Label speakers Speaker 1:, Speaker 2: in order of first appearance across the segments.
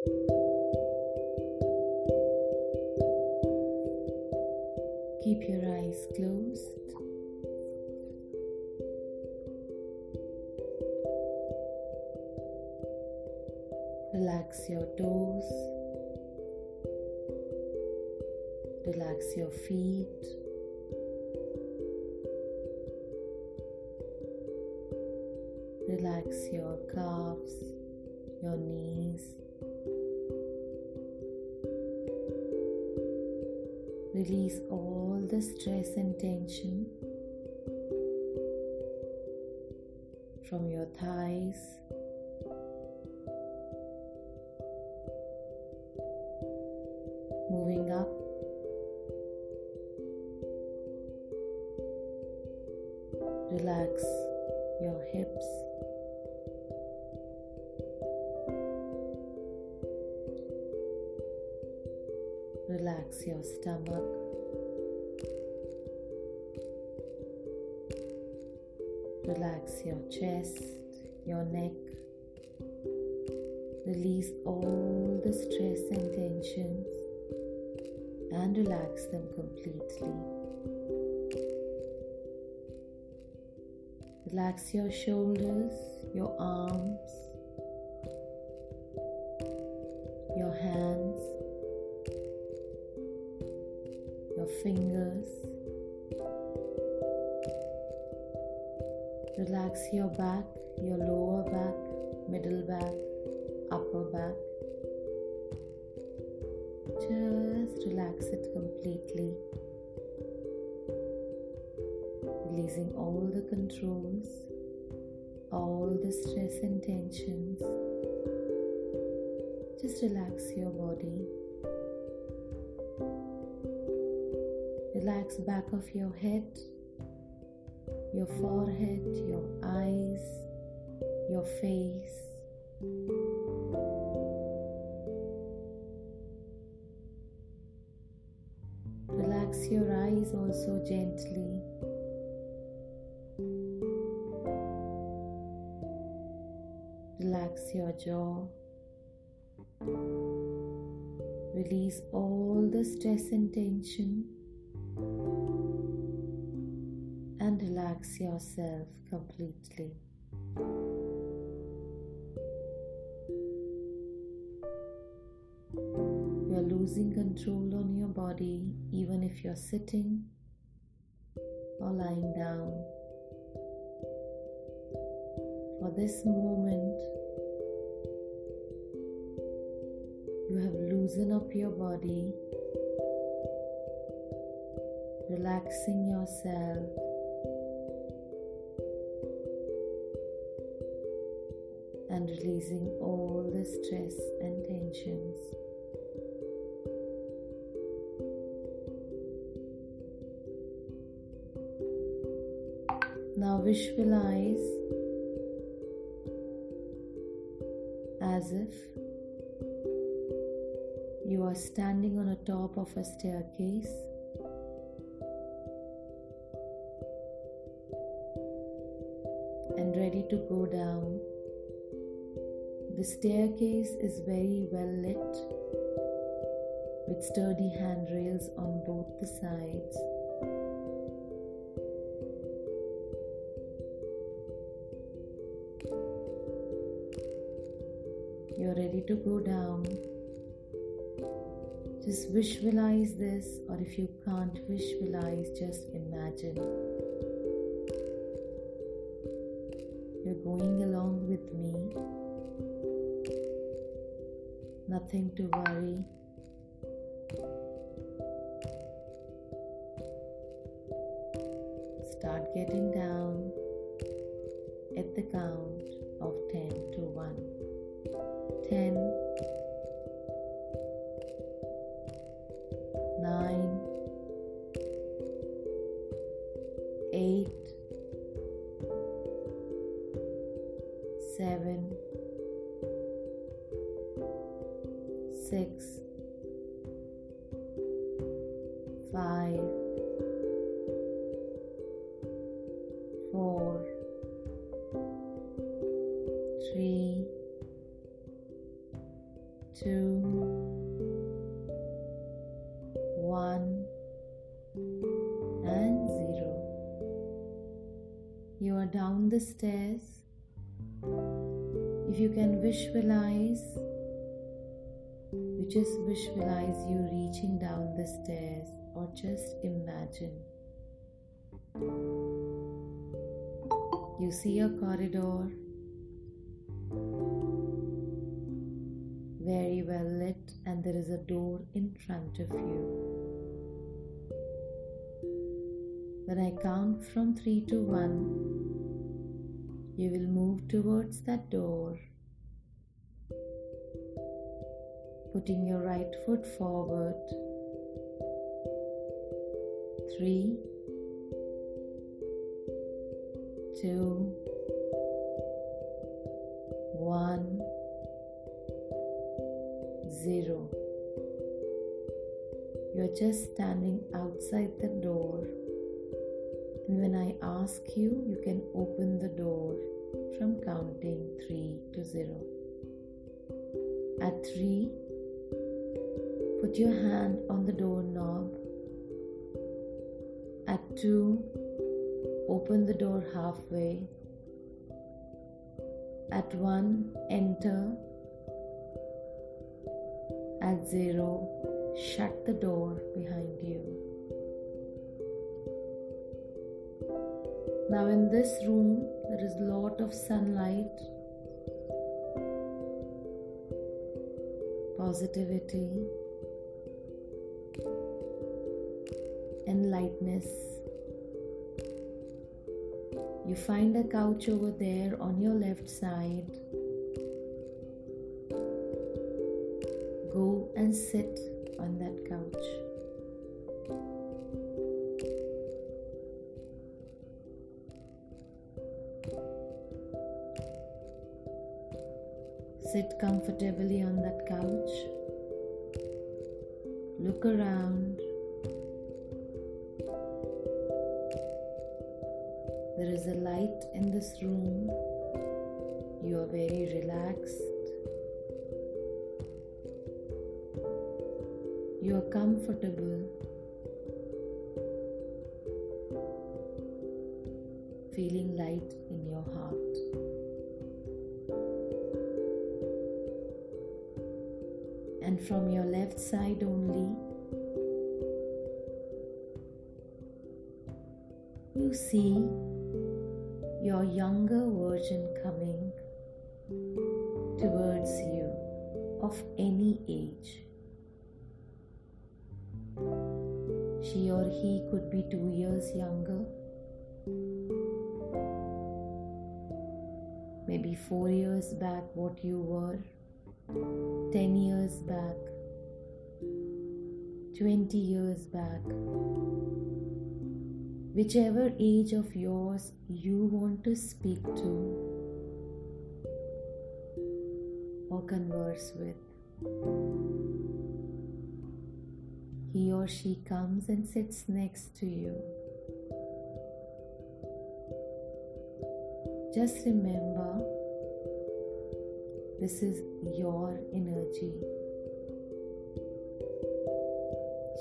Speaker 1: Keep your eyes closed. Relax your toes. Relax your feet. Relax your calves, your knees. Release all the stress and tension from your thighs. Moving up. Relax your hips. Your stomach. Relax your chest, your neck. Release all the stress and tensions and relax them completely. Relax your shoulders, your arms, back, your lower back, middle back, upper back. Just relax it completely. Releasing all the controls, all the stress and tensions. Just relax your body. Relax back of your head, your forehead, your eyes, your face. Relax your eyes also gently. Relax your jaw. Release all the stress and tension relax yourself completely. You are losing control on your body even if you're sitting or lying down. For this moment, you have loosened up your body, relaxing yourself. Releasing all the stress and tensions. Now visualize as if you are standing on a top of a staircase. And ready to go down. The staircase is very well lit with sturdy handrails on both the sides. You're ready to go down. Just visualize this, or if you can't visualize, just imagine. You're going along with me. Nothing to worry. Start getting down at the count two, one, and zero. You are down the stairs. If you can visualize, you just visualize you reaching down the stairs or just imagine. You see a corridor front of you. When I count from 3 to 1, you will move towards that door, putting your right foot forward. 3 2 1 0 you're just standing outside the door and when i ask you you can open the door from counting 3 to 0 at 3 put your hand on the doorknob at 2 Open the door halfway. At 1, enter. At 0, shut the door behind you. Now, in this room, there is a lot of sunlight, positivity, and lightness. You find a couch over there on your left side. Go and sit on that couch. Sit comfortably on that couch. Look around. There is a light in this room. You are very relaxed. You are comfortable. Feeling light in your heart. And from your left side only, you see your younger version coming towards you of any age. She or he could be two years younger, maybe four years back, what you were, ten years back, twenty years back. Whichever age of yours you want to speak to or converse with. He or she comes and sits next to you. Just remember this is your energy.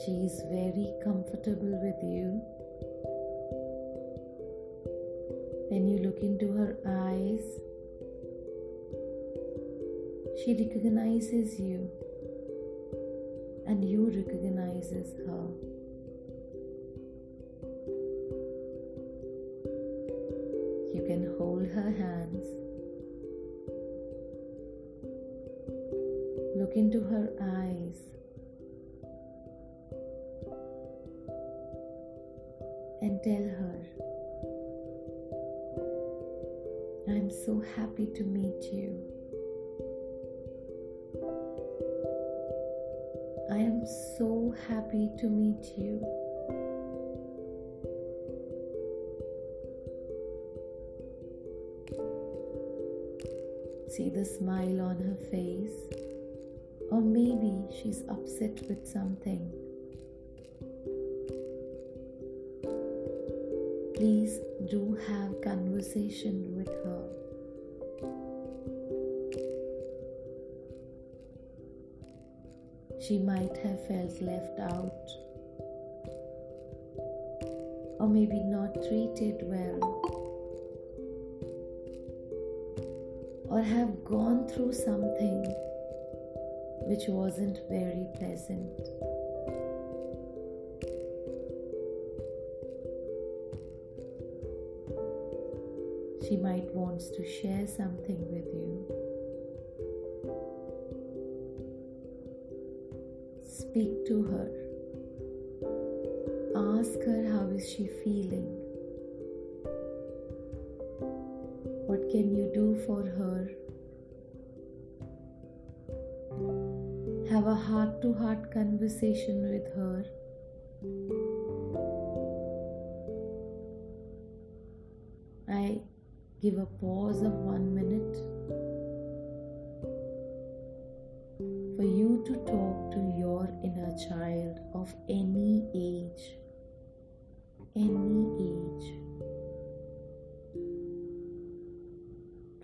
Speaker 1: She is very comfortable with you When you look into her eyes, she recognizes you and you recognizes her. You can hold her hands. Look into her eyes. And tell her I'm so happy to meet you. So happy to meet you. See the smile on her face, or maybe she's upset with something. please do have conversation with her She might have felt left out, or maybe not treated well, or have gone through something which wasn't very pleasant. She might wants to share something with you. Speak to her. Ask her how is she feeling. What can you do for her? Have a heart to heart conversation with her. I Give a pause of one minute to talk to your inner child of any age. Any age.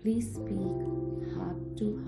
Speaker 1: Please speak heart to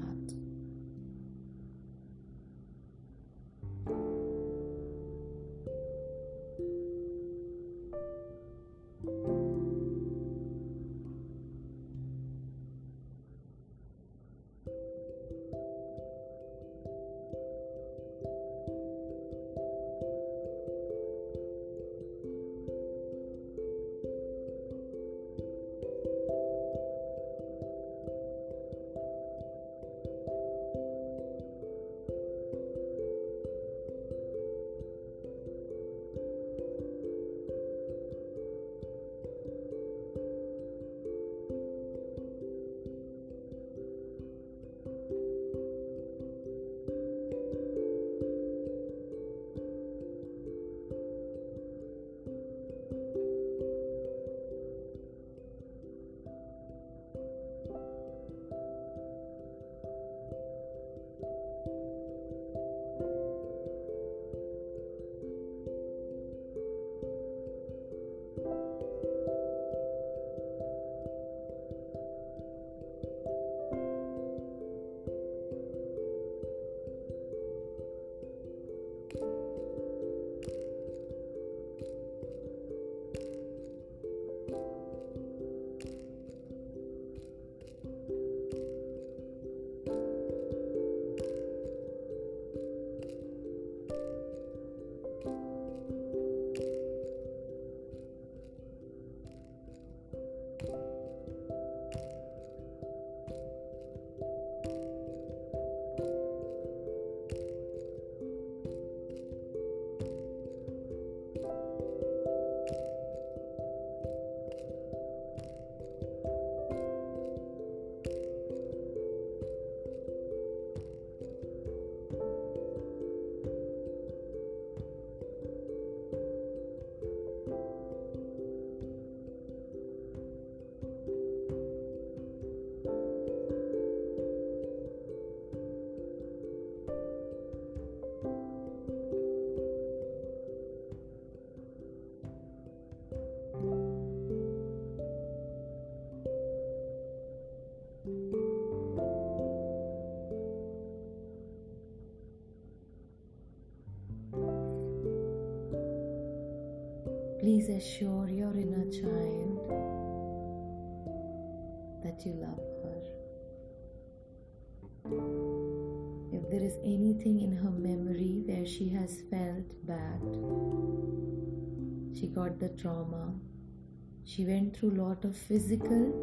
Speaker 1: Please assure your inner child that you love her. If there is anything in her memory where she has felt bad, she got the trauma, she went through a lot of physical,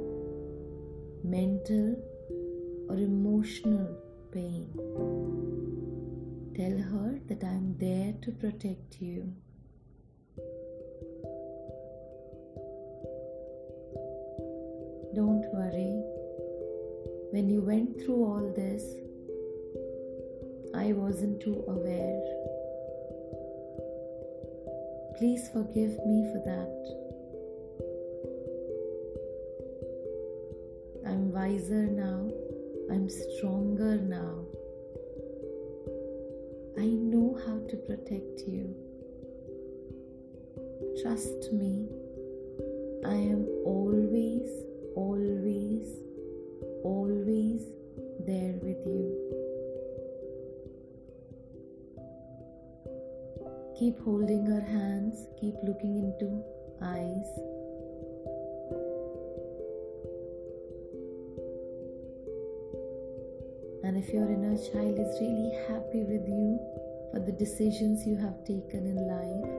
Speaker 1: mental, or emotional pain. Tell her that I am there to protect you. Don't worry. When you went through all this, I wasn't too aware. Please forgive me for that. I'm wiser now. I'm stronger now. I know how to protect you. Trust me, I am always always, always there with you. Keep holding her hands, keep looking into eyes. And if your inner child is really happy with you for the decisions you have taken in life,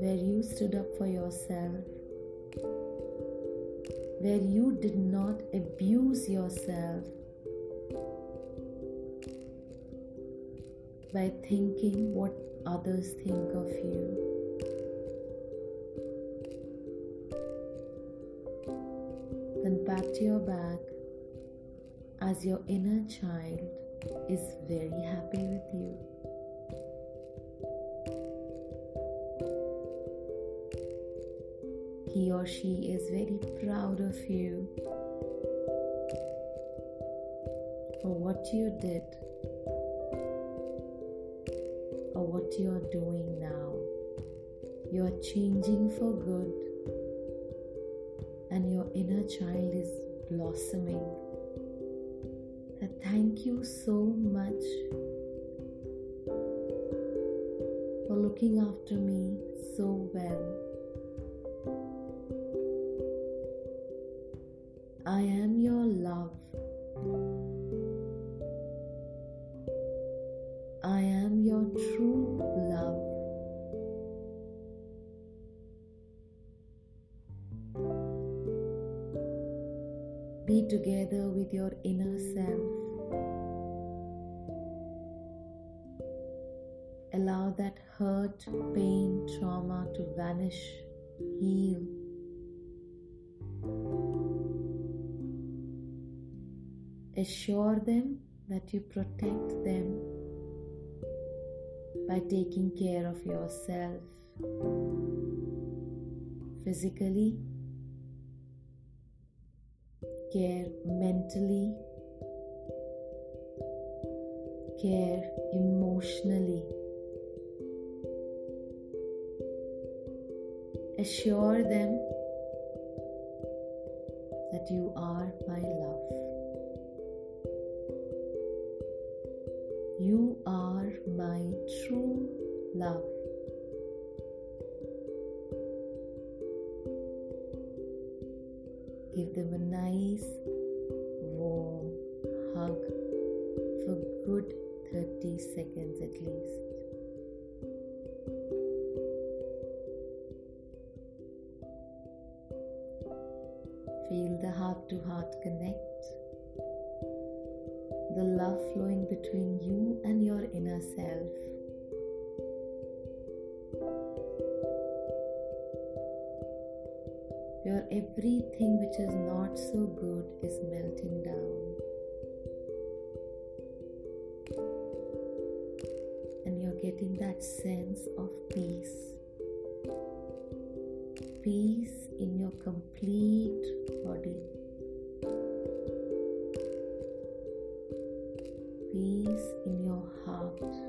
Speaker 1: where you stood up for yourself, where you did not abuse yourself by thinking what others think of you. Then pat your back as your inner child is very happy with you. Or she is very proud of you for what you did or what you are doing now. You are changing for good, and your inner child is blossoming. Thank you so much for looking after me so well. To vanish, heal. Assure them that you protect them by taking care of yourself physically, care mentally, care emotionally. Assure them that you are my love. You are my true love. Give them a nice, warm hug for good 30 seconds at least. Heart connect the love flowing between you and your inner self. Your everything which is not so good is melting down. And you're getting that sense of peace. Peace in your complete body. Peace in your heart.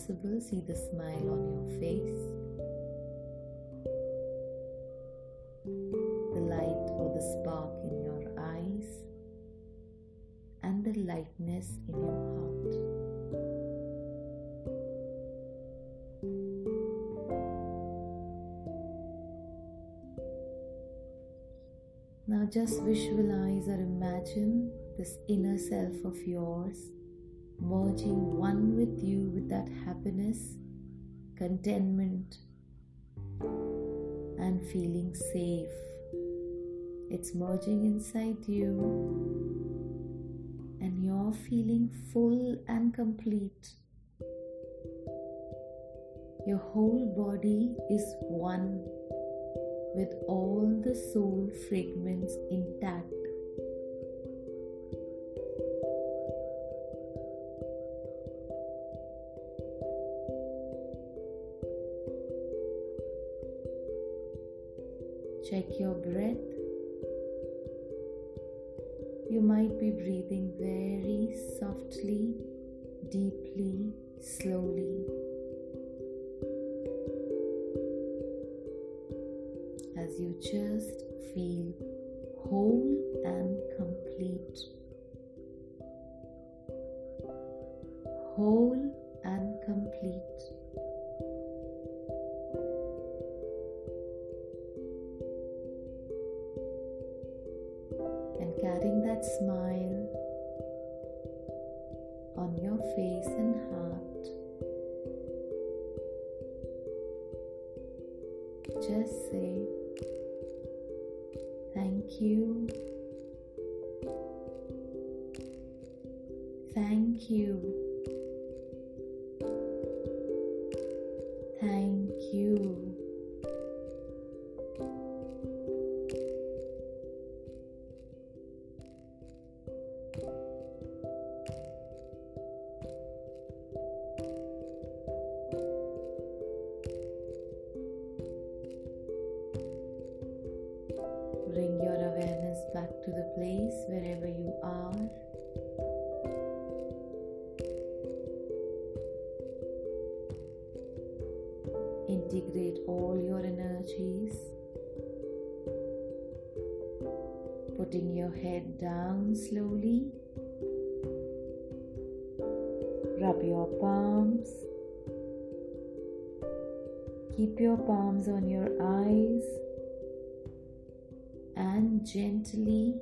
Speaker 1: Possible, see the smile on your face, the light or the spark in your eyes, and the lightness in your heart. Now just visualize or imagine this inner self of yours merging one with you with that happiness, contentment, and feeling safe. It's merging inside you, and you're feeling full and complete. Your whole body is one with all the soul fragments intact. Check your breath. You might be breathing very softly, deeply, slowly. As you just feel whole and complete. Whole Just say thank you. Thank you. All your energies. Putting your head down slowly. Rub your palms. Keep your palms on your eyes and gently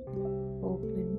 Speaker 1: open